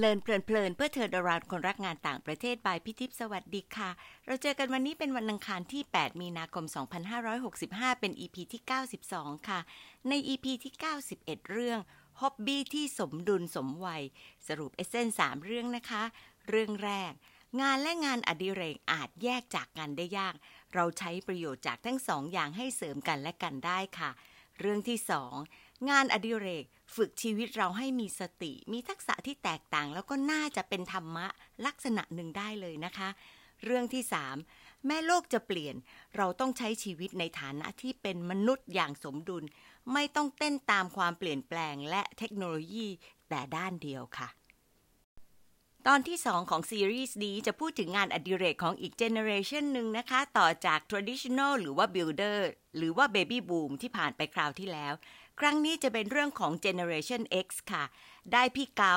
เลินเพลินเพลินเพื่อเธอดารานคนรักงานต่างประเทศบายพิทิพสวัสดีค่ะ เราเจอกันวันนี้เป็นวันอังคารที่ 8 มีนาคม 2565 เป็น EP ที่ 92 ค่ะ ใน EP ที่ 91 เรื่องฮ็อบบี้ที่สมดุลสมวัย สรุปเอเซนสามเรื่องนะคะ เรื่องแรก งานและงานอดิเรกอาจแยกจากกันได้ยาก เราใช้ประโยชน์จากทั้งสองอย่างให้เสริมกันและกันได้ค่ะ เรื่องที่สอง งานอดิเรกฝึกชีวิตเราให้มีสติ มีทักษะที่แตกต่าง แล้วก็น่าจะเป็นธรรมะลักษณะหนึ่งได้เลยนะคะ เรื่องที่สามแม้โลกจะเปลี่ยน เราต้องใช้ชีวิตในฐานะที่เป็นมนุษย์อย่างสมดุล ไม่ต้องเต้นตามความเปลี่ยนแปลงและเทคโนโลยีแต่ด้านเดียวค่ะ ตอนที่ 2 ของซีรีส์นี้จะพูดถึงงานอดิเรกของอีก generation หนึ่งนะคะ ต่อจาก traditional หรือว่า builder หรือว่า baby boom ที่ผ่านไปคราวที่แล้ว ครั้งนี้จะเป็นเรื่องของ Generation X ค่ะ ได้พี่เกา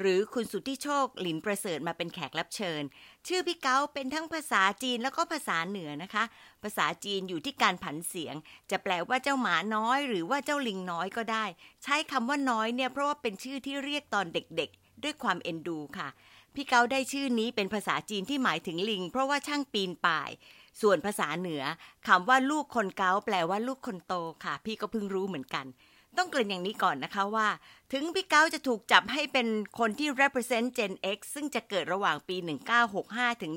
หรือคุณสุทธิโชคหลินประเสริฐมาเป็นแขกรับเชิญ ชื่อพี่เกาเป็นทั้งภาษาจีนแล้วก็ภาษาเหนือนะคะ ภาษาจีนอยู่ที่การผันเสียง จะแปลว่าเจ้าหมาน้อย หรือว่าเจ้าลิงน้อยก็ได้ ใช้คำว่าน้อยเนี่ยเพราะว่าเป็นชื่อที่เรียกตอนเด็กๆ ด้วยความเอ็นดูค่ะ พี่เกาได้ชื่อนี้เป็นภาษาจีนที่หมายถึงลิง เพราะว่าช่างปีนป่าย ส่วนภาษาเหนือคำว่าลูกคนเกาแปลว่าลูกคนโตค่ะ พี่ก็เพิ่งรู้เหมือนกัน ต้องเกริ่นอย่างนี้ก่อนนะคะว่า ถึงพี่เก้าจะถูกจับให้เป็นคนที่ represent Gen X ซึ่งจะเกิดระหว่างปี 1965 ถึง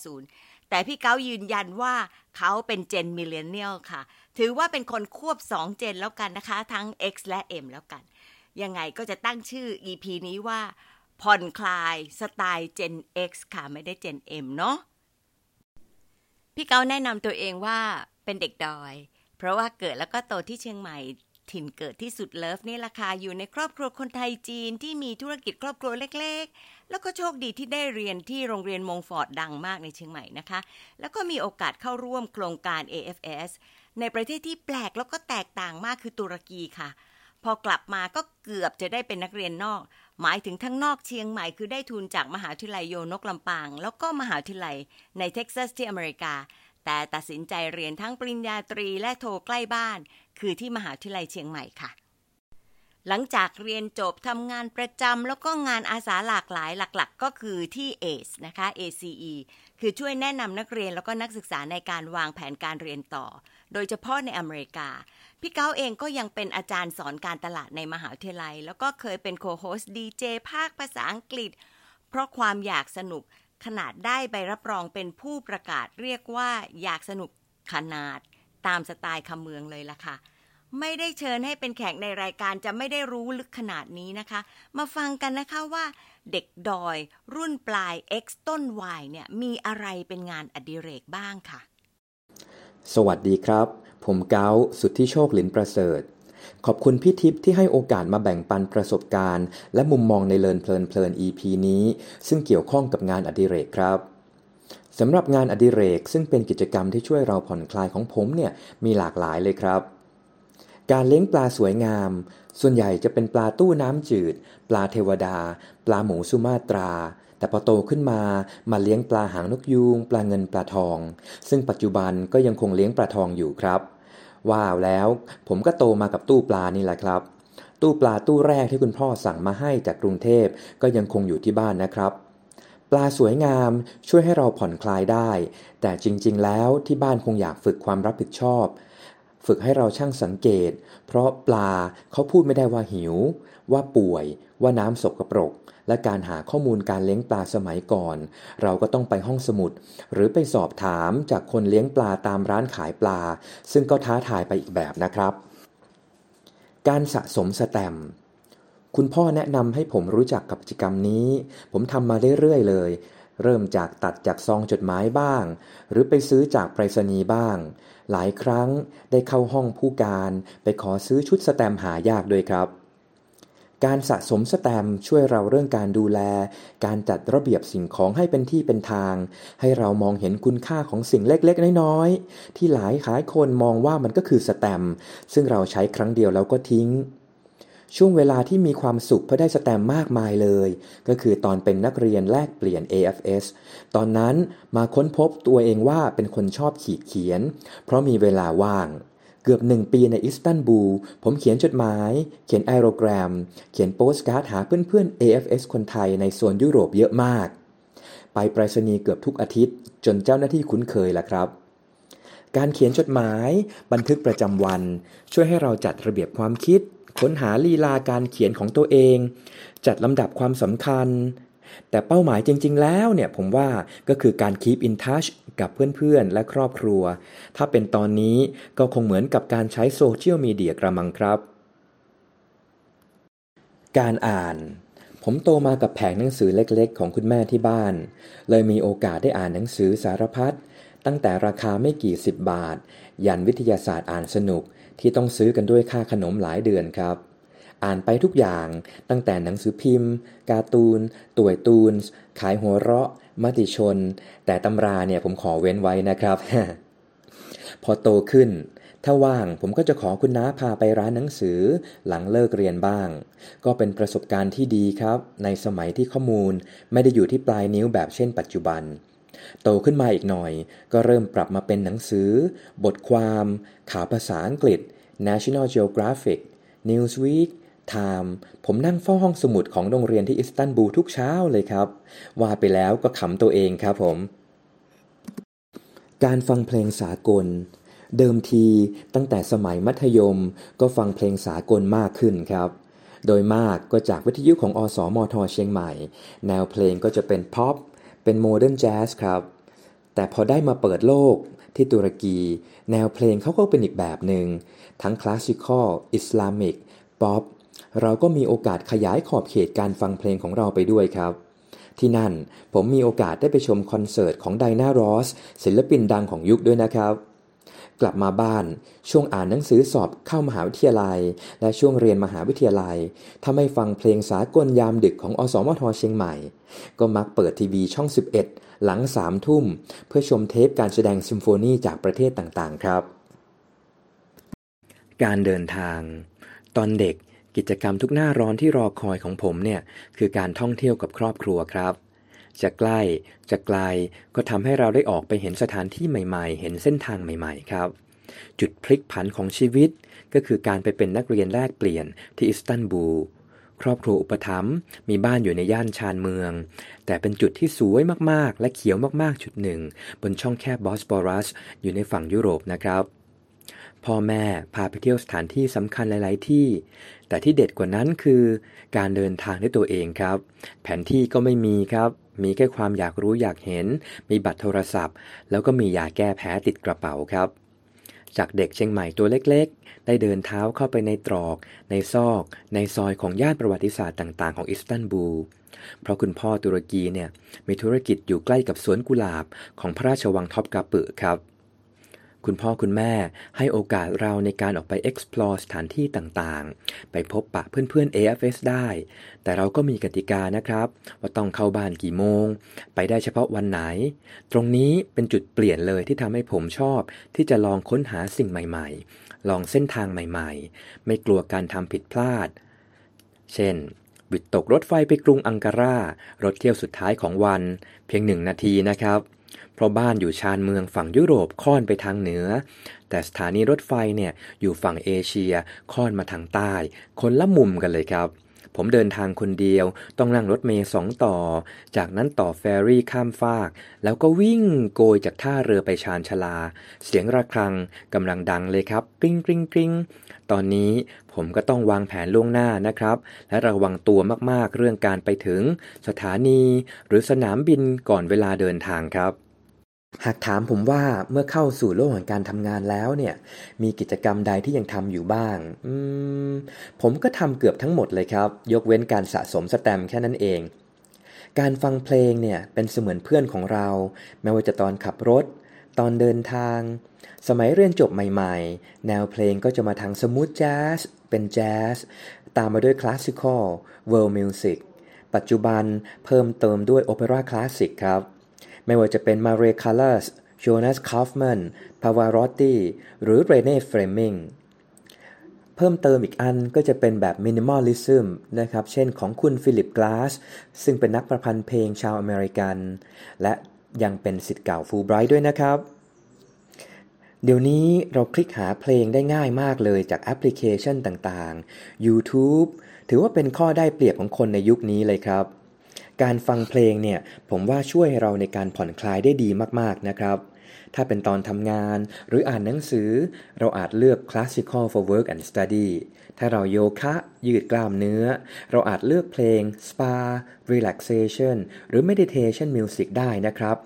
1980 แต่พี่เก้ายืนยันว่าเขาเป็น Gen Millennial ค่ะ ถือว่าเป็นคนควบ 2 Gen แล้วกันนะคะ ทั้ง X และ M แล้วกัน ยังไงก็จะตั้งชื่อ EP นี้ว่าผ่อนคลายสไตล์ Gen X ค่ะไม่ได้ Gen M เนาะ พี่เกาแนะนำตัวเองว่าเป็นเด็กดอย เพราะว่าเกิดแล้วก็โตที่เชียงใหม่ถิ่นเกิดที่สุดเลิฟนี่ราคาอยู่ในครอบครัวคนไทยจีนที่มีธุรกิจครอบครัวเล็กๆ แล้วก็โชคดีที่ได้เรียนที่โรงเรียนมงฟอร์ดดังมากในเชียงใหม่นะคะ แล้วก็มีโอกาสเข้าร่วมโครงการ AFS ในประเทศที่แปลกแล้วก็แตกต่างมากคือตุรกีค่ะ พอกลับมาก็เกือบจะได้เป็นนักเรียนนอก หมายถึงทั้งนอกเชียงใหม่คือได้ทุนจากมหาวิทยาลัยโยนกลำปาง แล้วก็มหาวิทยาลัยในเท็กซัสที่อเมริกา แต่ตัดสินใจเรียนทั้งปริญญาตรีและโทใกล้บ้าน คือที่มหาวิทยาลัยเชียงใหม่ค่ะ หลังจากเรียนจบทำงานประจำแล้วก็งานอาสาหลากหลายหลักๆ ก็คือที่ ACE นะคะ ACE คือช่วยแนะนำนักเรียนแล้วก็นักศึกษาในการวางแผนการเรียนต่อ โดยเฉพาะในอเมริกา พี่เก้าเองก็ยังเป็นอาจารย์สอนการตลาดในมหาวิทยาลัย แล้วก็เคยเป็นโคโฮสดีเจภาคภาษาอังกฤษ เพราะความอยากสนุกขนาดได้ใบรับรองเป็นผู้ประกาศเรียกว่าอยากสนุกขนาดตามสไตล์คำเมืองเลยล่ะค่ะ ไม่ได้เชิญให้เป็นแขกในรายการจะไม่ได้รู้ลึกขนาดนี้นะคะ มาฟังกันนะคะว่า เด็กดอยรุ่นปลาย X ต้น Y เนี่ยมีอะไรเป็นงานอดิเรกบ้างค่ะ สวัสดีครับ ผมเกาสุทธิโชคหลินประเสริฐ ขอบคุณพี่ทิพย์ที่ให้โอกาสมาแบ่งปันประสบการณ์ และมุมมองในเลินเพลินเพลิน EP นี้ ซึ่งเกี่ยวข้องกับงานอดิเรกครับสำหรับงานอดิเรกซึ่งเป็นกิจกรรมที่ช่วยเราผ่อนคลายของผมเนี่ยมีหลากหลายเลยครับ การเลี้ยงปลาสวยงาม ส่วนใหญ่จะเป็นปลาตู้น้ำจืด ปลาเทวดา ปลาหมูสุมาตรา แต่พอโตขึ้นมามาเลี้ยงปลาหางนกยูงปลาเงินปลาทอง ซึ่งปัจจุบันก็ยังคงเลี้ยงปลาทองอยู่ครับ ว้าวแล้ว ผมก็โตมากับตู้ปลานี่แหละครับ ตู้ปลาตู้แรกที่คุณพ่อสั่งมาให้จากกรุงเทพก็ยังคงอยู่ที่บ้านนะครับปลาสวยงามช่วยให้เราผ่อนคลายได้ แต่จริงๆ แล้วที่บ้านคงอยากฝึกความรับผิดชอบ ฝึกให้เราช่างสังเกต เพราะปลาเขาพูดไม่ได้ว่าหิว ว่าป่วย ว่าน้ำสกปรก และการหาข้อมูลการเลี้ยงปลาสมัยก่อน เราก็ต้องไปห้องสมุด หรือไปสอบถามจากคนเลี้ยงปลาตามร้านขายปลา ซึ่งก็ท้าทายไปอีกแบบนะครับ การสะสมสแตมคุณพ่อแนะนำให้ผมรู้จักกับกิจกรรมนี้ ผมทำมาเรื่อยๆเลย เริ่มจากตัดจากซองจดหมายบ้าง หรือไปซื้อจากไปรษณีย์บ้าง หลายครั้งได้เข้าห้องผู้การ ไปขอซื้อชุดสแตมหายากด้วยครับ การสะสมสแตมช่วยเราเรื่องการดูแล การจัดระเบียบสิ่งของให้เป็นที่เป็นทาง ให้เรามองเห็นคุณค่าของสิ่งเล็กๆ น้อยๆ ที่หลายหายคนมองว่ามันก็คือสแตมซึ่งเราใช้ครั้งเดียวแล้วก็ทิ้ง ช่วงเวลาที่มีความสุขเพราะได้สแตมมากมายเลย ก็คือตอนเป็นนักเรียนแลกเปลี่ยน AFS ตอนนั้นมาค้นพบตัวเองว่าเป็นคนชอบขีดเขียน เพราะมีเวลาว่าง เกือบหนึ่งปีในอิสตันบูล ผมเขียนจดหมาย เขียนไอโรแกรม เขียนโปสการ์ดหาเพื่อนๆ AFS คนไทยในโซนยุโรปเยอะมาก ไปไปรษณีย์เกือบทุกอาทิตย์ จนเจ้าหน้าที่คุ้นเคยละครับ การเขียนจดหมาย บันทึกประจำวัน ช่วยให้เราจัดระเบียบความคิด ค้นหาลีลาการเขียนของตัวเอง จัดลำดับความสำคัญ แต่เป้าหมายจริง ๆ แล้วเนี่ยผมว่าก็คือการ keep in touch กับเพื่อนๆ และครอบครัว ถ้าเป็นตอนนี้ก็คงเหมือนกับการใช้โซเชียลมีเดียกระมังครับ การอ่าน ผมโตมากับแผงหนังสือเล็กๆ ของคุณแม่ที่บ้าน เลยมีโอกาสได้อ่านหนังสือสารพัดตั้งแต่ราคาไม่กี่สิบบาท ยันวิทยาศาสตร์อ่านสนุกที่ต้องซื้อกันด้วยค่าขนมหลายเดือนครับ อ่านไปทุกอย่าง ตั้งแต่หนังสือพิมพ์ การ์ตูนต่วยตูน ขายหัวเราะ มติชน แต่ตำราเนี่ยผมขอเว้นไว้นะครับ พอโตขึ้น ถ้าว่างผมก็จะขอคุณน้าพาไปร้านหนังสือหลังเลิกเรียนบ้าง ก็เป็นประสบการณ์ที่ดีครับ ในสมัยที่ข้อมูลไม่ได้อยู่ที่ปลายนิ้วแบบเช่น ปัจจุบันโตขึ้นมาอีกหน่อย ก็เริ่มปรับมาเป็นหนังสือ บทความ ข่าวภาษาอังกฤษ National Geographic Newsweek Time ผมนั่งเฝ้าห้องสมุดของโรงเรียนที่อิสตันบูลทุกเช้าเลยครับ ว่าไปแล้วก็ขำตัวเองครับผม การฟังเพลงสากล เดิมทีตั้งแต่สมัยมัธยมก็ฟังเพลงสากลมากขึ้นครับ โดยมากก็จากวิทยุของอสมทเชียงใหม่ แนวเพลงก็จะเป็นพ็อปเป็น modern jazz ครับ แต่พอได้มาเปิดโลกที่ตุรกี แนวเพลงเขาก็เป็นอีกแบบหนึ่งทั้ง classical Islamic pop เราก็มีโอกาสขยายขอบเขตการฟังเพลงของเราไปด้วยครับ ที่นั่นผมมีโอกาสได้ไปชมคอนเสิร์ตของ Diana Ross ศิลปินดังของยุคด้วยนะครับกลับมาบ้านช่วงอ่านหนังสือสอบเข้ามหาวิทยาลัย และช่วงเรียนมหาวิทยาลัย ถ้าไม่ฟังเพลงสากลยามดึกของอสมทเชียงใหม่ ก็มักเปิดทีวีช่อง 11 หลังสามทุ่ม เพื่อชมเทปการแสดงซิมโฟนีจากประเทศต่างๆครับ การเดินทาง ตอนเด็ก กิจกรรมทุกหน้าร้อนที่รอคอยของผมเนี่ยคือการท่องเที่ยวกับครอบครัวครับจะใกล้จะไกลก็ทำให้เราได้ออกไปเห็นสถานที่ใหม่ๆ เห็นเส้นทางใหม่ๆ ครับ จุดพลิกผันของชีวิต ก็คือการไปเป็นนักเรียนแลกเปลี่ยนที่อิสตันบูลครอบครัวอุปถัมภ์มีบ้านอยู่ในย่านชานเมือง แต่เป็นจุดที่สวยมากๆ และเขียวมากๆ จุดหนึ่ง บนช่องแคบบอสบอรัส อยู่ในฝั่งยุโรปนะครับ พ่อแม่พาไปเที่ยวสถานที่สำคัญหลาย ๆ ที่ แต่ที่เด็ดกว่านั้นคือการเดินทางด้วยตัวเองครับ แผนที่ก็ไม่มีครับ มีแค่ความอยากรู้อยากเห็น มีบัตรโทรศัพท์ แล้วก็มียาแก้แพ้ติดกระเป๋าครับ จากเด็กเชียงใหม่ตัวเล็กๆ ได้เดินเท้าเข้าไปในตรอก ในซอก ในซอยของย่านประวัติศาสตร์ต่างๆ ของอิสตันบูลเพราะคุณพ่อตุรกีเนี่ยมีธุรกิจอยู่ใกล้กับสวนกุหลาบของพระราชวังท็อปกาปึครับ คุณพ่อคุณแม่ให้โอกาสเราในการออกไป explore สถานที่ต่างๆ ไปพบปะเพื่อนๆ AFS ได้ แต่เราก็มีกติกานะครับ ว่าต้องเข้าบ้านกี่โมง ไปได้เฉพาะวันไหน ตรงนี้เป็นจุดเปลี่ยนเลยที่ทำให้ผมชอบ ที่จะลองค้นหาสิ่งใหม่ๆ ลองเส้นทางใหม่ๆ ไม่กลัวการทำผิดพลาด เช่นบิดตกรถไฟไปกรุงอังการา รถเที่ยวสุดท้ายของวัน เพียงหนึ่งนาทีนะครับ เพราะบ้านอยู่ชานเมืองฝั่งยุโรปค่อนไปทางเหนือ แต่สถานีรถไฟเนี่ยอยู่ฝั่งเอเชียค่อนมาทางใต้ คนละมุมกันเลยครับ ผมเดินทางคนเดียวต้องนั่งรถเมล์สองต่อ จากนั้นต่อแฟอร์รี่ข้ามฟาก แล้วก็วิ่งโกยจากท่าเรือไปชานชาลา เสียงระฆังกำลังดังเลยครับกริ้งกริ้งกริ้งตอนนี้ผมก็ต้องวางแผนล่วงหน้านะครับ และระวังตัวมากๆเรื่องการไปถึง สถานี หรือสนามบินก่อนเวลาเดินทางครับ หากถามผมว่าเมื่อเข้าสู่โลกแห่งการทำงานแล้วเนี่ย มีกิจกรรมใดที่ยังทำอยู่บ้างอืมผมก็ทำเกือบทั้งหมดเลยครับ ยกเว้นการสะสมแสตมป์แค่นั้นเอง การฟังเพลงเนี่ยเป็นเสมือนเพื่อนของเรา ไม่ว่าจะตอนขับรถ ตอนเดินทาง สมัยเรียนจบใหม่ๆ แนวเพลงก็จะมาทาง smooth jazz เป็นแจ๊สตามมาด้วย classical world musicปัจจุบันเพิ่มเติมด้วยโอเปร่าคลาสสิกครับ ไม่ว่าจะเป็น Maria Callas Jonas Kaufmann Pavarotti หรือ Renée Fleming เพิ่มเติมอีกอันก็จะเป็นแบบ minimalism นะครับ เช่นของคุณ Philip Glass ซึ่งเป็นนักประพันธ์เพลงชาวอเมริกัน และยังเป็นสิทธิ์เก่าฟูไบรท์ด้วยนะครับ เดี๋ยวนี้เราคลิกหาเพลงได้ง่ายมากเลยจากแอปพลิเคชันต่างๆ YouTube ถือว่าเป็นข้อได้เปรียบของคนในยุคนี้เลยครับ การฟังเพลงเนี่ยผมว่าช่วยเราในการผ่อนคลายได้ดีมากๆนะครับ ถ้าเป็นตอนทำงานหรืออ่านหนังสือ เราอาจเลือก Classical for Work and Study ถ้าเราโยคะยืดกล้ามเนื้อ เราอาจเลือกเพลง Spa Relaxation หรือ Meditation Music ได้นะครับ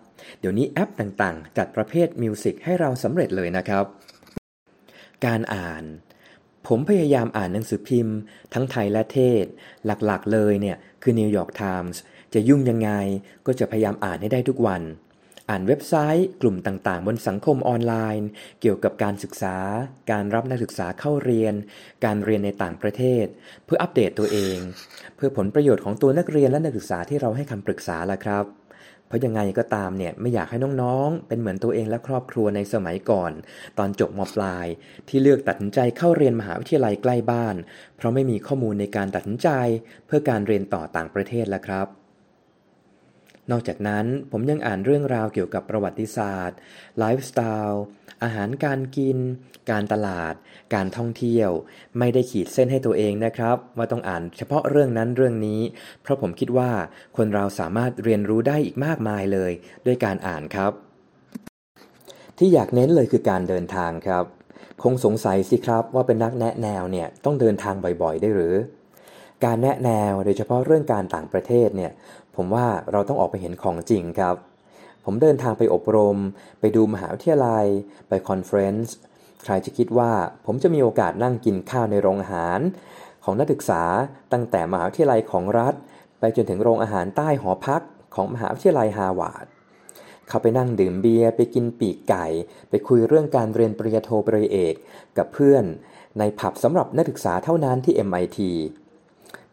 เดี๋ยวนี้แอปต่างๆ จัดประเภทมิวสิกให้เราสำเร็จเลยนะครับ การอ่านผมพยายามอ่านหนังสือพิมพ์ ทั้งไทยและเทศ หลักๆเลยเนี่ย คือ New York Times จะยุ่งยังไงก็จะพยายามอ่านให้ได้ทุกวัน อ่านเว็บไซต์ กลุ่มต่างๆ บนสังคมออนไลน์ เกี่ยวกับการศึกษา การรับนักศึกษาเข้าเรียน การเรียนในต่างประเทศ เพื่ออัปเดตตัวเอง เพื่อผลประโยชน์ของตัวนักเรียนและนักศึกษาที่เราให้คำปรึกษาล่ะครับเพราะยังไงก็ตามเนี่ยไม่อยากให้น้องๆ เป็นเหมือนตัวเองและครอบครัวในสมัยก่อน ตอนจบมปลาย ที่เลือกตัดสินใจเข้าเรียนมหาวิทยาลัยใกล้บ้าน เพราะไม่มีข้อมูลในการตัดสินใจ เพื่อการเรียนต่อต่างประเทศแล้วครับ นอกจากนั้นผมยังอ่านเรื่องราวเกี่ยวกับประวัติศาสตร์ ไลฟ์สไตล์ อาหารการกิน การตลาด การท่องเที่ยว ไม่ได้ขีดเส้นให้ตัวเองนะครับ ว่าต้องอ่านเฉพาะเรื่องนั้นเรื่องนี้ เพราะผมคิดว่าคนเราสามารถเรียนรู้ได้อีกมากมายเลย ด้วยการอ่านครับ ที่อยากเน้นเลยคือการเดินทางครับ คงสงสัยสิครับว่าเป็นนักแนะแนวเนี่ยต้องเดินทางบ่อยๆ ได้หรือการแนะแนวโดยเฉพาะเรื่องการต่างประเทศเนี่ย ผมว่าเราต้องออกไปเห็นของจริงครับ ผมเดินทางไปอบรม ไปดูมหาวิทยาลัย ไป conference ใครจะคิดว่าผมจะมีโอกาสนั่งกินข้าวในโรงอาหาร ของนักศึกษาตั้งแต่มหาวิทยาลัยของรัฐ ไปจนถึงโรงอาหารใต้หอพักของมหาวิทยาลัยฮาร์วาร์ดเขาไปนั่งดื่มเบียร์ไปกินปีกไก่ ไปคุยเรื่องการเรียนปริญญาโทปริญญาเอก กับเพื่อน ในผับสำหรับนักศึกษาเท่านั้นที่ MIT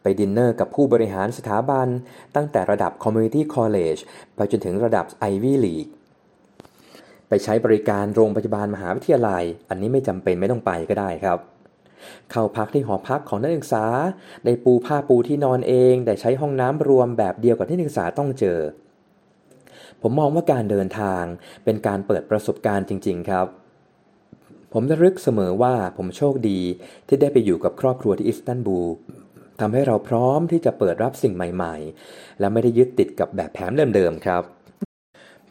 ไปดินเนอร์กับผู้บริหารสถาบัน ตั้งแต่ระดับ Community College ไปจนถึงระดับ Ivy League ไปใช้บริการโรงพยาบาลมหาวิทยาลัย อันนี้ไม่จำเป็นไม่ต้องไปก็ได้ครับ เข้าพักที่หอพักของนักศึกษา ได้ปูผ้าปูที่นอนเอง ได้ใช้ห้องน้ำรวมแบบเดียวกับที่นักศึกษาต้องเจอ ผมมองว่าการเดินทางเป็นการเปิดประสบการณ์จริง ๆ ครับผมระลึกเสมอว่าผมโชคดีที่ได้ไปอยู่กับครอบครัวที่อิสตันบูล ทำให้เราพร้อมที่จะเปิดรับสิ่งใหม่ๆ และไม่ได้ยึดติดกับแบบแผนเดิมๆครับ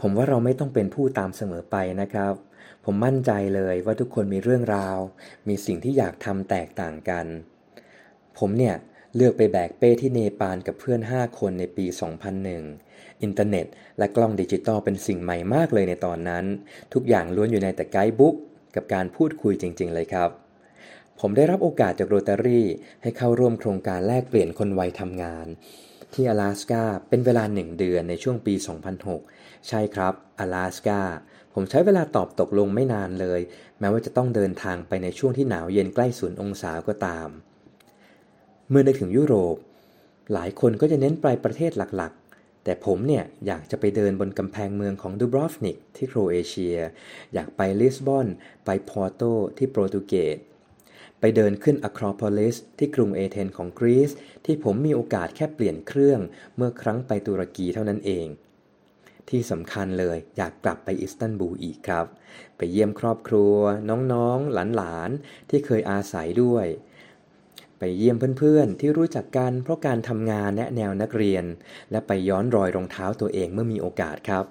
ผมว่าเราไม่ต้องเป็นผู้ตามเสมอไปนะครับ ผมมั่นใจเลยว่าทุกคนมีเรื่องราว มีสิ่งที่อยากทำแตกต่างกัน ผมเนี่ยเลือกไปแบกเป้ที่เนปาลกับเพื่อน 5 คนในปี 2001 อินเทอร์เน็ต และกล้องดิจิตอลเป็นสิ่งใหม่มากเลยในตอนนั้น ทุกอย่างล้วนอยู่ในแต่ guidebook กับการพูดคุยจริง ๆ เลยครับ ผมได้รับโอกาสจากโรตารี่ให้เข้าร่วมโครงการแลกเปลี่ยนคนวัยทำงาน ที่阿拉สกาเป็นเวลาหนึ่งเดือนในช่วงปี 2006 ใช่ครับ阿拉สกาผมใช้เวลาตอบตกลงไม่นานเลย แม้ว่าจะต้องเดินทางไปในช่วงที่หนาวเย็นใกล้ศูนย์องศาก็ตาม เมื่อนึกถึงยุโรป หลายคนก็จะเน้นไปประเทศหลักๆ แต่ผมเนี่ยอยากจะไปเดินบนกำแพงเมืองของดูบรอฟนิกที่โครเอเชีย อยากไปลิสบอน ไปพอร์โตที่โปรตุเกส ไปเดินขึ้นอะครอโพลิสที่กรุงเอเธนของกรีซที่ผมมีโอกาสแค่เปลี่ยนเครื่องเมื่อครั้งไปตุรกีเท่านั้นเอง ที่สำคัญเลยอยากกลับไปอิสตันบูลอีกครับ ไปเยี่ยมครอบครัว น้องๆ หลานๆ ที่เคยอาศัยด้วย ไปเยี่ยมเพื่อนๆ ที่รู้จักกันเพราะการทำงานแนะแนวนักเรียน และไปย้อนรอยรองเท้าตัวเองเมื่อมีโอกาสครับ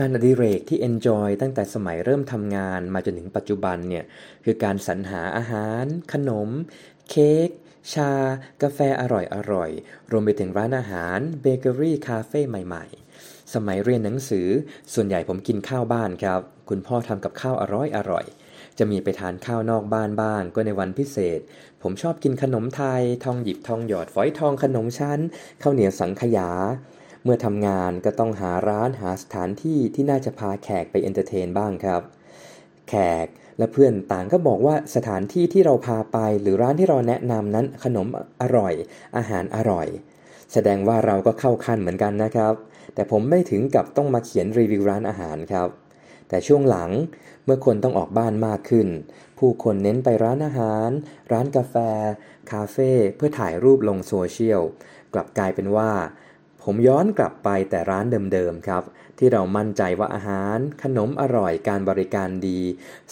งานอดิเรกที่ enjoy ตั้งแต่สมัยเริ่มทำงานมาจนถึงปัจจุบันเนี่ยคือการสรรหาอาหาร ขนม เค้กชา กาแฟอร่อยๆรวมไปถึงร้านอาหารเบเกอรี่คาเฟ่ใหม่ ๆ สมัยเรียนหนังสือ ส่วนใหญ่ผมกินข้าวบ้านครับ คุณพ่อทำกับข้าวอร่อยๆจะมีไปทานข้าวนอกบ้านบ้าง ก็ในวันพิเศษ ผมชอบกินขนมไทย ทองหยิบทองหยอดฝอยทองขนมชั้นข้าวเหนียวสังขยา เมื่อทำงานก็ต้องหาร้านหาสถานที่ที่น่าจะพาแขกไป entertain บ้างครับ แขกและเพื่อนต่างก็บอกว่าสถานที่ที่เราพาไปหรือร้านที่เราแนะนำนั้นขนมอร่อย อาหารอร่อย แสดงว่าเราก็เข้าขั้นเหมือนกันนะครับ แต่ผมไม่ถึงกับต้องมาเขียนรีวิวร้านอาหารครับ แต่ช่วงหลังเมื่อคนต้องออกบ้านมากขึ้น ผู้คนเน้นไปร้านอาหาร ร้านกาแฟ คาเฟ่เพื่อถ่ายรูปลงโซเชียลกลับกลายเป็นว่า ผมย้อนกลับไปแต่ร้านเดิมๆครับ ที่เรามั่นใจว่าอาหาร ขนมอร่อยการบริการดี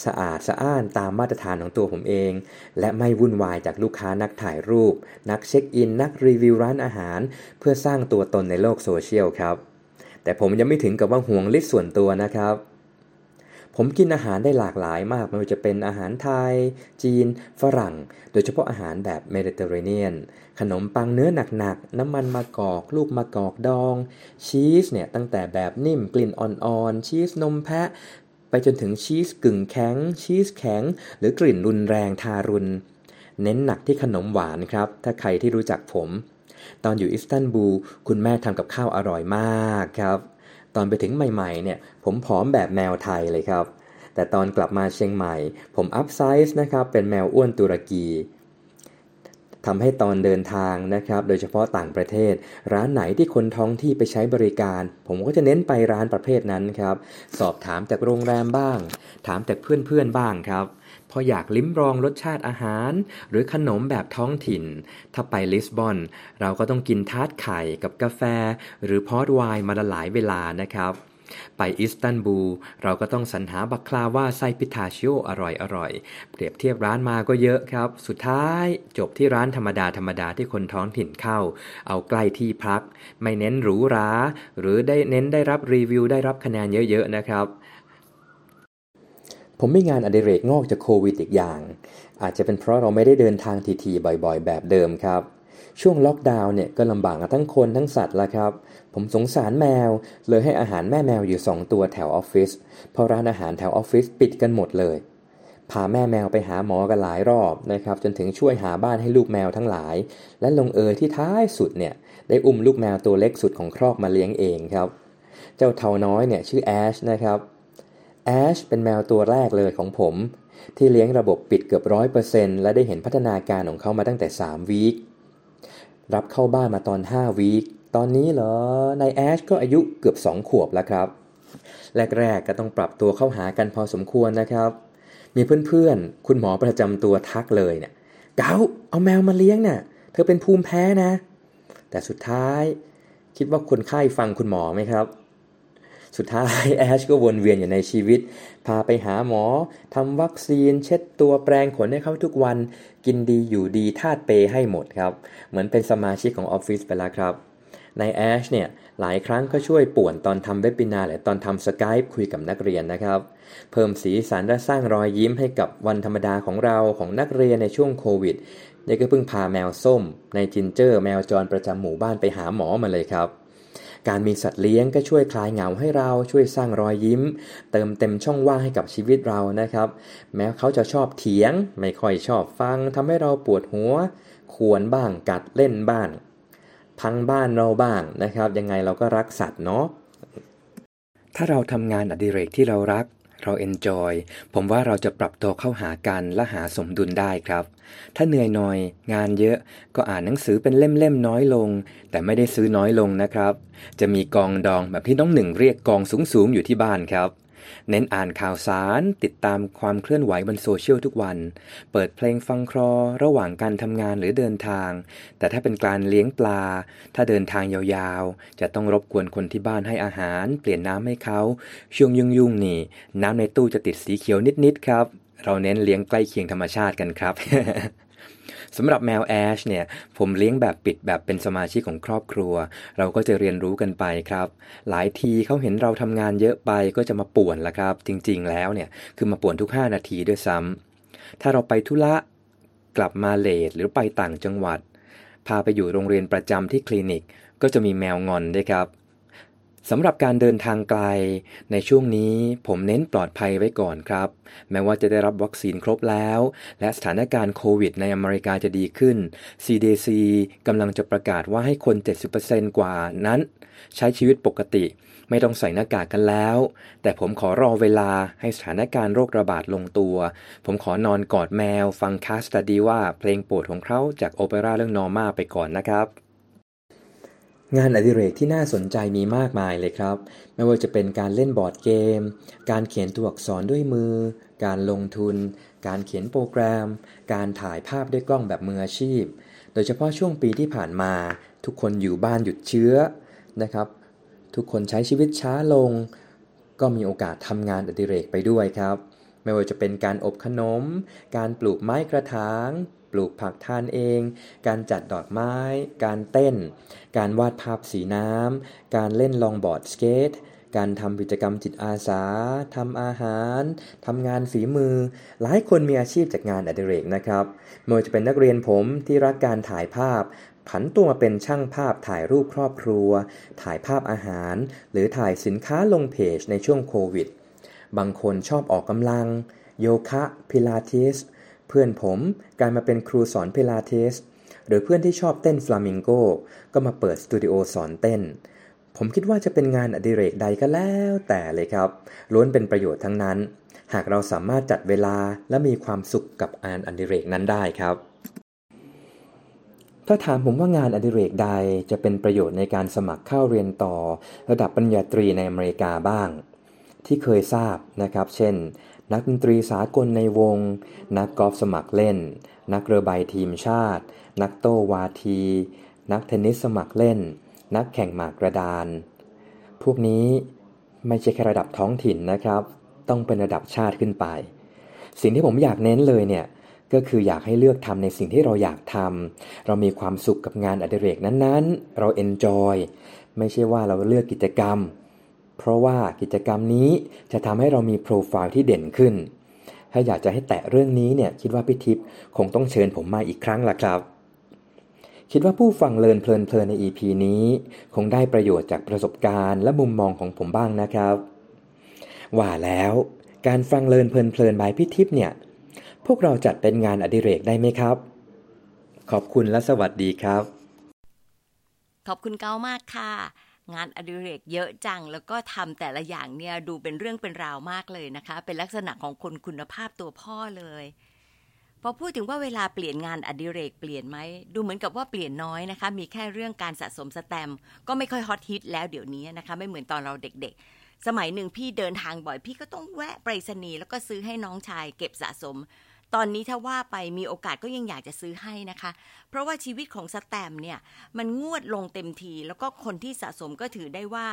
สะอาดสะอ้านตามมาตรฐานของตัวผมเอง และไม่วุ่นวายจากลูกค้านักถ่ายรูป นักเช็คอิน นักรีวิวร้านอาหาร เพื่อสร้างตัวตนในโลกโซเชียลครับ แต่ผมยังไม่ถึงกับว่าหวง list ส่วนตัวนะครับ ผมกินอาหารได้หลากหลายมากไม่ว่าจะเป็นอาหารไทย จีน ฝรั่ง โดยเฉพาะอาหารแบบ Mediterranean ขนมปังเนื้อหนักๆ น้ำมันมะกอก ลูกมะกอกดอง ชีสเนี่ยตั้งแต่แบบนิ่มกลิ่นอ่อนๆ ชีสนมแพะ ไปจนถึงชีสกึ่งแข็ง ชีสแข็ง หรือกลิ่นรุนแรงทารุณ เน้นหนักที่ขนมหวานครับ ถ้าใครที่รู้จักผม ตอนอยู่อิสตันบูลคุณแม่ทำกับข้าวอร่อยมากครับ ตอนไปถึงใหม่ๆเนี่ยผมผอมแบบแมวไทยเลยครับ แต่ตอนกลับมาเชียงใหม่ ผม upsize นะครับเป็นแมวอ้วนตุรกีทำให้ตอนเดินทางนะครับ โดยเฉพาะต่างประเทศ ร้านไหนที่คนท้องที่ไปใช้บริการ ผมก็จะเน้นไปร้านประเภทนั้นครับ สอบถามจากโรงแรมบ้าง ถามจากเพื่อนๆบ้างครับ พออยากลิ้มรองรสชาติอาหาร หรือขนมแบบท้องถิ่น ถ้าไปลิสบอน เราก็ต้องกินทาร์ตไข่กับกาแฟ หรือ port wine วันละหลายเวลานะครับไปอิสตันบูลเราก็ต้องสรรหา baklava ไส้ pistachio อร่อยอร่อยเปรียบเทียบร้านมาก็เยอะครับ สุดท้ายจบที่ร้านธรรมดาธรรมดาที่คนท้องถิ่นเข้า เอาใกล้ที่พัก ไม่เน้นหรูหราหรือได้เน้นได้รับรีวิวได้รับคะแนนเยอะๆนะครับ ผมมีงานอดิเรกงอกจากโควิดอีกอย่าง อาจจะเป็นเพราะเราไม่ได้เดินทางถี่ๆบ่อยๆ แบบเดิมครับ ช่วงล็อกดาวน์เนี่ยก็ลำบากทั้งคนทั้งสัตว์ละครับ ผมสงสารแมว เลยให้อาหารแม่แมวอยู่ 2 ตัวแถวออฟฟิศเพราะร้านอาหารแถวออฟฟิศปิดกันหมดเลย พาแม่แมวไปหาหมอกันหลายรอบนะครับจนถึงช่วยหาบ้านให้ลูกแมวทั้งหลาย และลงเอยที่ท้ายสุดเนี่ยได้อุ้มลูกแมวตัวเล็กสุดของครอกมาเลี้ยงเองครับ เจ้าเทาน้อยเนี่ยชื่อแอชนะครับ แอชเป็นแมวตัวแรกเลยของผม ที่เลี้ยงระบบปิดเกือบร้อยเปอร์เซ็นและได้เห็นพัฒนาการของเขามาตั้งแต่ 3 วีค รับเข้าบ้านมาตอน 5 วีค ตอนนี้เหรอนายแอชก็อายุเกือบ 2 ขวบแล้วครับ แรกๆก็ต้องปรับตัวเข้าหากันพอสมควรนะครับ มีเพื่อนๆ คุณหมอประจำตัวทักเลยเนี่ยเกาเอาแมวมาเลี้ยงเนะ่ยเธอเป็นภูมิแพ้นะ แต่สุดท้าย คิดว่าคนไข้ฟังคุณหมอไหมครับ สุดท้ายแอชก็วนเวียนอยู่ในชีวิต พาไปหาหมอทำวัคซีน เช็ดตัวแปรงขนให้เขาทุกวัน กินดีอยู่ดีทาสเปย์ให้หมดครับ เหมือนเป็นสมาชิกของออฟฟิศไปแล้วครับนายแอชเนี่ยหลายครั้งก็ช่วยป่วนตอนทำ webinar หรือตอนทำ Skype คุยกับนักเรียนนะครับ เพิ่มสีสันและสร้างรอยยิ้มให้กับวันธรรมดาของเราของนักเรียนในช่วงโควิดนี่ก็เพิ่งพาแมวส้ม นายจินเจอร์ แมวจรประจำหมู่บ้านไปหาหมอมาเลยครับ การมีสัตว์เลี้ยงก็ช่วยคลายเหงาให้เราช่วยสร้างรอยยิ้ม เติมเต็มช่องว่างให้กับชีวิตเรานะครับ แม้เขาจะชอบเถียง ไม่ค่อยชอบฟังทำให้เราปวดหัวขวนบ้างกัดเล่นบ้างพังบ้านเราบ้างนะครับ ยังไงเราก็รักสัตว์เนาะถ้าเราทำงานอดิเรกที่เรารัก เราเอนจอยผมว่าเราจะปรับตัวเข้าหากันและหาสมดุลได้ครับ ถ้าเหนื่อยหน่อย งานเยอะก็อ่านหนังสือเป็นเล่มๆน้อยลง แต่ไม่ได้ซื้อน้อยลงนะครับ จะมีกองดองแบบที่น้องหนึ่งเรียกกองสูงๆอยู่ที่บ้านครับ เน้นอ่านข่าวสาร ติดตามความเคลื่อนไหวบนโซเชียลทุกวัน เปิดเพลงฟังคลอระหว่างการทำงานหรือเดินทาง แต่ถ้าเป็นการเลี้ยงปลา ถ้าเดินทางยาวๆ จะต้องรบกวนคนที่บ้านให้อาหาร เปลี่ยนน้ำให้เขา ช่วงยุ่งๆนี่ น้ำในตู้จะติดสีเขียวนิดๆครับ เราเน้นเลี้ยงใกล้เคียงธรรมชาติกันครับ สำหรับแมวแอชเนี่ยผมเลี้ยงแบบปิดแบบเป็นสมาชิกของครอบครัว เราก็จะเรียนรู้กันไปครับ หลายทีเขาเห็นเราทำงานเยอะไปก็จะมาป่วนละครับ จริงๆแล้วเนี่ยคือมาป่วนทุก 5 นาทีด้วยซ้ำถ้าเราไปธุระกลับมาเลทหรือไปต่างจังหวัด พาไปอยู่โรงเรียนประจำที่คลินิก ก็จะมีแมวงอนด้วยครับ สำหรับการเดินทางไกล ในช่วงนี้ผมเน้นปลอดภัยไว้ก่อนครับ แม้ว่าจะได้รับวัคซีนครบแล้ว และสถานการณ์โควิดในอเมริกาจะดีขึ้น CDC กำลังจะประกาศว่าให้คน 70%กว่านั้น ใช้ชีวิตปกติ ไม่ต้องใส่หน้ากากกันแล้ว แต่ผมขอรอเวลาให้สถานการณ์โรคระบาดลงตัว ผมขอนอนกอดแมว ฟังคาสตาดีว่าเพลงโปรดของเขาจากโอเปร่าเรื่องนอร์มาไปก่อนนะครับ งานอดิเรกที่น่าสนใจมีมากมายเลยครับ ไม่ว่าจะเป็นการเล่นบอร์ดเกม การเขียนตัวอักษรด้วยมือ การลงทุน การเขียนโปรแกรม การถ่ายภาพด้วยกล้องแบบมืออาชีพ โดยเฉพาะช่วงปีที่ผ่านมา ทุกคนอยู่บ้านหยุดเชื้อนะครับ ทุกคนใช้ชีวิตช้าลง ก็มีโอกาสทำงานอดิเรกไปด้วยครับ ไม่ว่าจะเป็นการอบขนม การปลูกไม้กระถาง ลูกผักทานเอง การจัดดอกไม้ การเต้น การวาดภาพสีน้ำ การเล่นลองบอร์ดสเกต การทำกิจกรรมจิตอาสาทำอาหารทำงานฝีมือ หลายคนมีอาชีพจากงานอดิเรกนะครับไม่ว่าจะเป็นนักเรียนผมที่รักการถ่ายภาพผันตัวมาเป็นช่างภาพถ่ายรูปครอบครัว ถ่ายภาพอาหาร หรือถ่ายสินค้าลงเพจในช่วงโควิด บางคนชอบออกกำลัง โยคะ พิลาทิส เพื่อนผมกลายมาเป็นครูสอนพิลาทิสหรือเพื่อนที่ชอบเต้นฟลามิงโกก็มาเปิดสตูดิโอสอนเต้น ผมคิดว่าจะเป็นงานอดิเรกใดก็แล้วแต่เลยครับ ล้วนเป็นประโยชน์ทั้งนั้น หากเราสามารถจัดเวลาและมีความสุขกับงานอดิเรกนั้นได้ครับ ถ้าถามผมว่างานอดิเรกใดจะเป็นประโยชน์ในการสมัครเข้าเรียนต่อ ระดับปริญญาตรีในอเมริกาบ้างที่เคยทราบนะครับ เช่น นักดนตรีสากลในวง นักกอล์ฟสมัครเล่น นักเรือใบทีมชาติ นักโต้วาที นักเทนนิสสมัครเล่น นักแข่งหมากกระดาน พวกนี้ไม่ใช่แค่ระดับท้องถิ่นนะครับ ต้องเป็นระดับชาติขึ้นไป สิ่งที่ผมอยากเน้นเลยเนี่ยก็คืออยากให้เลือกทำในสิ่งที่เราอยากทำเรามีความสุขกับงานอดิเรกนั้นๆ เราเอนจอยไม่ใช่ว่าเราเลือกกิจกรรม เพราะว่ากิจกรรมนี้จะทำให้เรามีโปรไฟล์ที่เด่นขึ้น ถ้าอยากจะให้แตะเรื่องนี้เนี่ยคิดว่าพี่ทิพย์คงต้องเชิญผมมาอีกครั้งละครับ คิดว่าผู้ฟังเลินเพลินเพลินใน EP นี้ คงได้ประโยชน์จากประสบการณ์และมุมมองของผมบ้างนะครับ ว่าแล้วการฟังเลินเพลินเพลินบายพี่ทิพย์เนี่ย พวกเราจัดเป็นงานอดิเรกได้ไหมครับ ขอบคุณและสวัสดีครับ ขอบคุณเก้ามากค่ะ งานอดิเรกเยอะจัง แล้วก็ทำแต่ละอย่างเนี่ยดูเป็นเรื่องเป็นราวมากเลยนะคะ เป็นลักษณะของคนคุณภาพตัวพ่อเลยพอพูดถึงว่าเวลาเปลี่ยนงานอดิเรกเปลี่ยนไหมดูเหมือนกับว่าเปลี่ยนน้อยนะคะ มีแค่เรื่องการสะสมสแตมก็ไม่ค่อยฮอตฮิตแล้วเดี๋ยวนี้นะคะ ไม่เหมือนตอนเราเด็กๆ สมัยหนึ่งพี่เดินทางบ่อยพี่ก็ต้องแวะไปรษณีย์แล้วก็ซื้อให้น้องชายเก็บสะสม ตอนนี้ถ้าว่าไปมีโอกาสก็ยังอยากจะซื้อให้นะคะ เพราะว่าชีวิตของสแตมเนี่ยมันงวดลงเต็มที แล้วก็คนที่สะสมก็ถือได้ว่า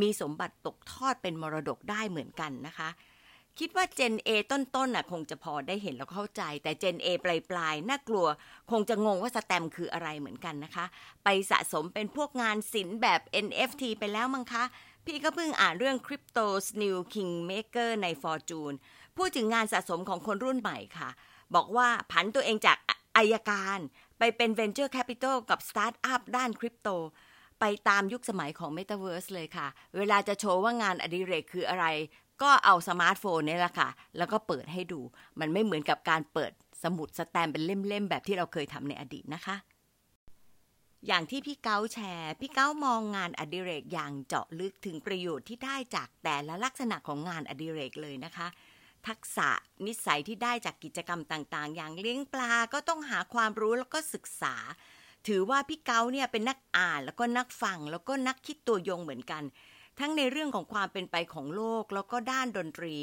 มีสมบัติตกทอดเป็นมรดกได้เหมือนกันนะคะ คิดว่า Gen A ต้นๆน่ะคงจะพอได้เห็นแล้วเข้าใจ แต่ Gen A ปลายๆน่ากลัว คงจะงงว่าสแตมคืออะไรเหมือนกันนะคะ ไปสะสมเป็นพวกงานศิลป์แบบ NFT ไปแล้วมั้งคะพี่ก็เพิ่งอ่านเรื่อง Crypto New Kingmaker ใน Fortune พูดถึงงานสะสมของคนรุ่นใหม่ค่ะ บอกว่าผันตัวเองจากอายการไปเป็น Venture Capital กับสตาร์ทอัพด้านคริปโต ไปตามยุคสมัยของ Metaverse เลยค่ะ เวลาจะโชว์ว่างานอดิเรกคืออะไร ก็เอาสมาร์ทโฟนนี่แหละค่ะ แล้วก็เปิดให้ดู มันไม่เหมือนกับการเปิดสมุดสแตมป์เป็นเล่มๆ แบบที่เราเคยทำในอดีตนะคะ อย่างที่พี่เก้าแชร์ พี่เก้ามองงานอดิเรกอย่างเจาะลึกถึงประโยชน์ที่ได้จากแต่ละลักษณะของงานอดิเรกเลยนะคะ ทักษะนิสัยที่ได้จากกิจกรรมต่างๆ อย่างเลี้ยงปลาก็ต้องหาความรู้แล้วก็ศึกษา ถือว่าพี่เกาเนี่ยเป็นนักอ่านแล้วก็นักฟังแล้วก็นักคิดตัวยงเหมือนกัน ทั้งในเรื่องของความเป็นไปของโลกแล้วก็ด้านดนตรี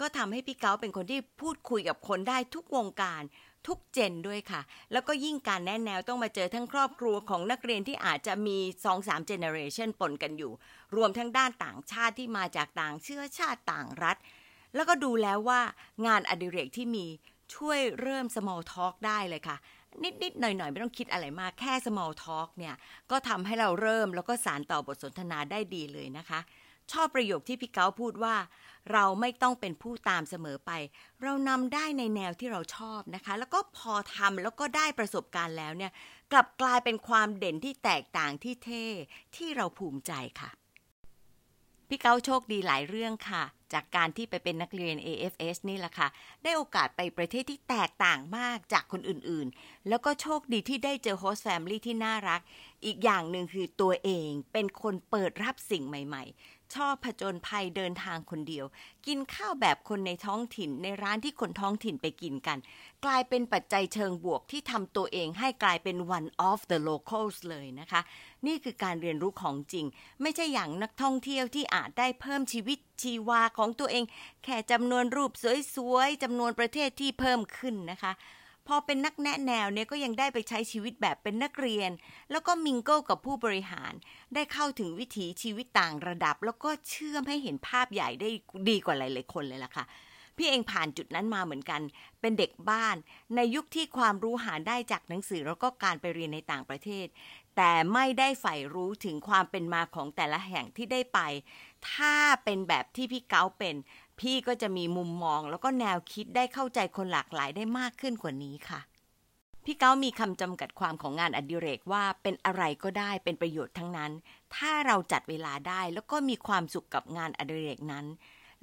ก็ทำให้พี่เกาเป็นคนที่พูดคุยกับคนได้ทุกวงการทุกเจนด้วยค่ะ แล้วก็ยิ่งการแนะแนวต้องมาเจอทั้งครอบครัวของนักเรียนที่อาจจะมี 2-3 generation ปนกันอยู่ รวมทั้งด้านต่างชาติที่มาจากต่างเชื้อชาติต่างรัฐ แล้วก็ดูแล้วว่างานอดิเรกที่มีช่วยเริ่ม small talk ได้เลยค่ะ นิด ๆ หน่อย ๆ ไม่ต้องคิดอะไรมากแค่ small talk เนี่ยก็ทำให้เราเริ่มแล้วก็สารต่อบทสนทนาได้ดีเลยนะคะ ชอบประโยคที่พี่เก้าพูดว่า เราไม่ต้องเป็นผู้ตามเสมอไป เรานำได้ในแนวที่เราชอบนะคะ แล้วก็พอทำแล้วก็ได้ประสบการณ์แล้วเนี่ยกลับกลายเป็นความเด่นที่แตกต่างที่เท่ที่เราภูมิใจค่ะพี่เก้าโชคดีหลายเรื่องค่ะ จากการที่ไปเป็นนักเรียน AFS นี่แหละค่ะ ได้โอกาสไปประเทศที่แตกต่างมากจากคนอื่นๆ แล้วก็โชคดีที่ได้เจอโฮสต์แฟมิลี่ที่น่ารัก อีกอย่างหนึ่งคือตัวเองเป็นคนเปิดรับสิ่งใหม่ ๆ ชอบผจญภัยเดินทางคนเดียว กินข้าวแบบคนในท้องถิ่นในร้านที่คนท้องถิ่นไปกินกัน กลายเป็นปัจจัยเชิงบวกที่ทำตัวเองให้กลายเป็น one of the locals เลยนะคะ นี่คือการเรียนรู้ของจริง ไม่ใช่อย่างนักท่องเที่ยวที่อาจได้เพิ่มชีวิตชีวาของตัวเอง แค่จำนวนรูปสวยๆจำนวนประเทศที่เพิ่มขึ้นนะคะ พอเป็นนักแนะแนวเนี่ยก็ยังได้ไปใช้ชีวิตแบบเป็นนักเรียน แล้วก็มิงเกิลกับผู้บริหาร ได้เข้าถึงวิถีชีวิตต่างระดับ แล้วก็เชื่อมให้เห็นภาพใหญ่ได้ดีกว่าหลายๆคนเลยล่ะค่ะพี่เองผ่านจุดนั้นมาเหมือนกัน เป็นเด็กบ้าน ในยุคที่ความรู้หาได้จากหนังสือแล้วก็การไปเรียนในต่างประเทศ แต่ไม่ได้ใฝ่รู้ถึงความเป็นมาของแต่ละแห่งที่ได้ไป ถ้าเป็นแบบที่พี่เก้าเป็น พี่ก็จะมีมุมมองแล้วก็แนวคิดได้เข้าใจคนหลากหลายได้มากขึ้นกว่านี้ค่ะ พี่เก้ามีคำจำกัดความของงานอดิเรกว่าเป็นอะไรก็ได้เป็นประโยชน์ทั้งนั้น ถ้าเราจัดเวลาได้แล้วก็มีความสุขกับงานอดิเรกนั้น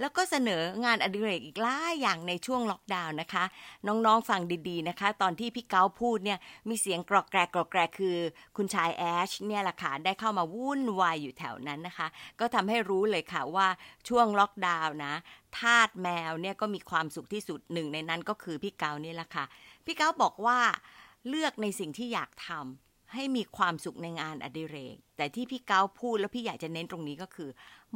แล้วก็เสนองานอดิเรกอีกหลายอย่างในช่วงล็อกดาวน์นะคะ น้องๆฟังดีๆนะคะ ตอนที่พี่เก้าพูดเนี่ยมีเสียงกรอกแกรกกรอกแกรคือ คุณชายแอชเนี่ยแหละค่ะได้เข้ามาวุ่นวายอยู่แถวนั้นนะคะ ก็ทำให้รู้เลยค่ะว่าช่วงล็อกดาวน์นะทาสแมวเนี่ยก็มีความสุขที่สุดหนึ่งในนั้นก็คือพี่เก้านี่แหละค่ะ พี่เก้าบอกว่าเลือกในสิ่งที่อยากทำ ให้มีความสุขในงานอดิเรก แต่ที่พี่เก้าพูดแล้วพี่อยากจะเน้นตรงนี้ก็คือ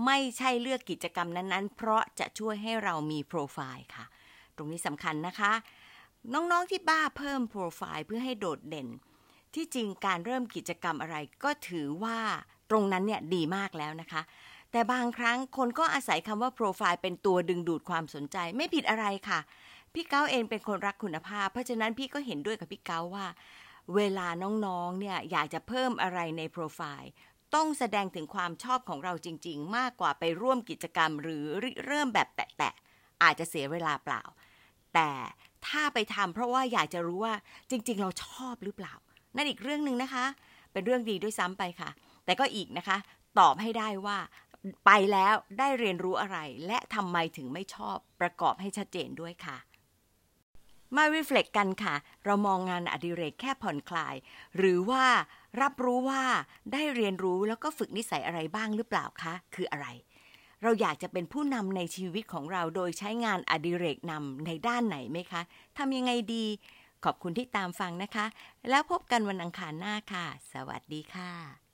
ไม่ใช่เลือกกิจกรรมนั้นๆ เพราะจะช่วยให้เรามีโปรไฟล์ค่ะ ตรงนี้สำคัญนะคะ น้องๆที่บ้าเพิ่มโปรไฟล์เพื่อให้โดดเด่น ที่จริงการเริ่มกิจกรรมอะไรก็ถือว่าตรงนั้นเนี่ยดีมากแล้วนะคะ แต่บางครั้งคนก็อาศัยคำว่าโปรไฟล์เป็นตัวดึงดูดความสนใจไม่ผิดอะไรค่ะพี่เก้าเองเป็นคนรักคุณภาพ เพราะฉะนั้นพี่ก็เห็นด้วยกับพี่เก้าว่า เวลาน้องๆเนี่ยอยากจะเพิ่มอะไรในโปรไฟล์ต้องแสดงถึงความชอบของเราจริง ๆ มากกว่าไปร่วมกิจกรรม หรือเริ่มแบบแตะๆอาจจะเสียเวลาเปล่า แต่ถ้าไปทำเพราะว่าอยากจะรู้ว่าจริง ๆ เราชอบหรือเปล่า นั่นอีกเรื่องหนึ่งนะคะ เป็นเรื่องดีด้วยซ้ำไปค่ะ แต่ก็อีกนะคะ ตอบให้ได้ว่าไปแล้วได้เรียนรู้อะไร และทำไมถึงไม่ชอบประกอบให้ชัดเจนด้วยค่ะ มารีเฟล็กกันค่ะ เรามองงานอดิเรกแค่ผ่อนคลาย หรือว่ารับรู้ว่าได้เรียนรู้แล้วก็ฝึกนิสัยอะไรบ้างหรือเปล่าคะ คืออะไร เราอยากจะเป็นผู้นำในชีวิตของเราโดยใช้งานอดิเรกนำในด้านไหนไหมคะทำยังไงดี ขอบคุณที่ตามฟังนะคะ แล้วพบกันวันอังคารหน้าค่ะ สวัสดีค่ะ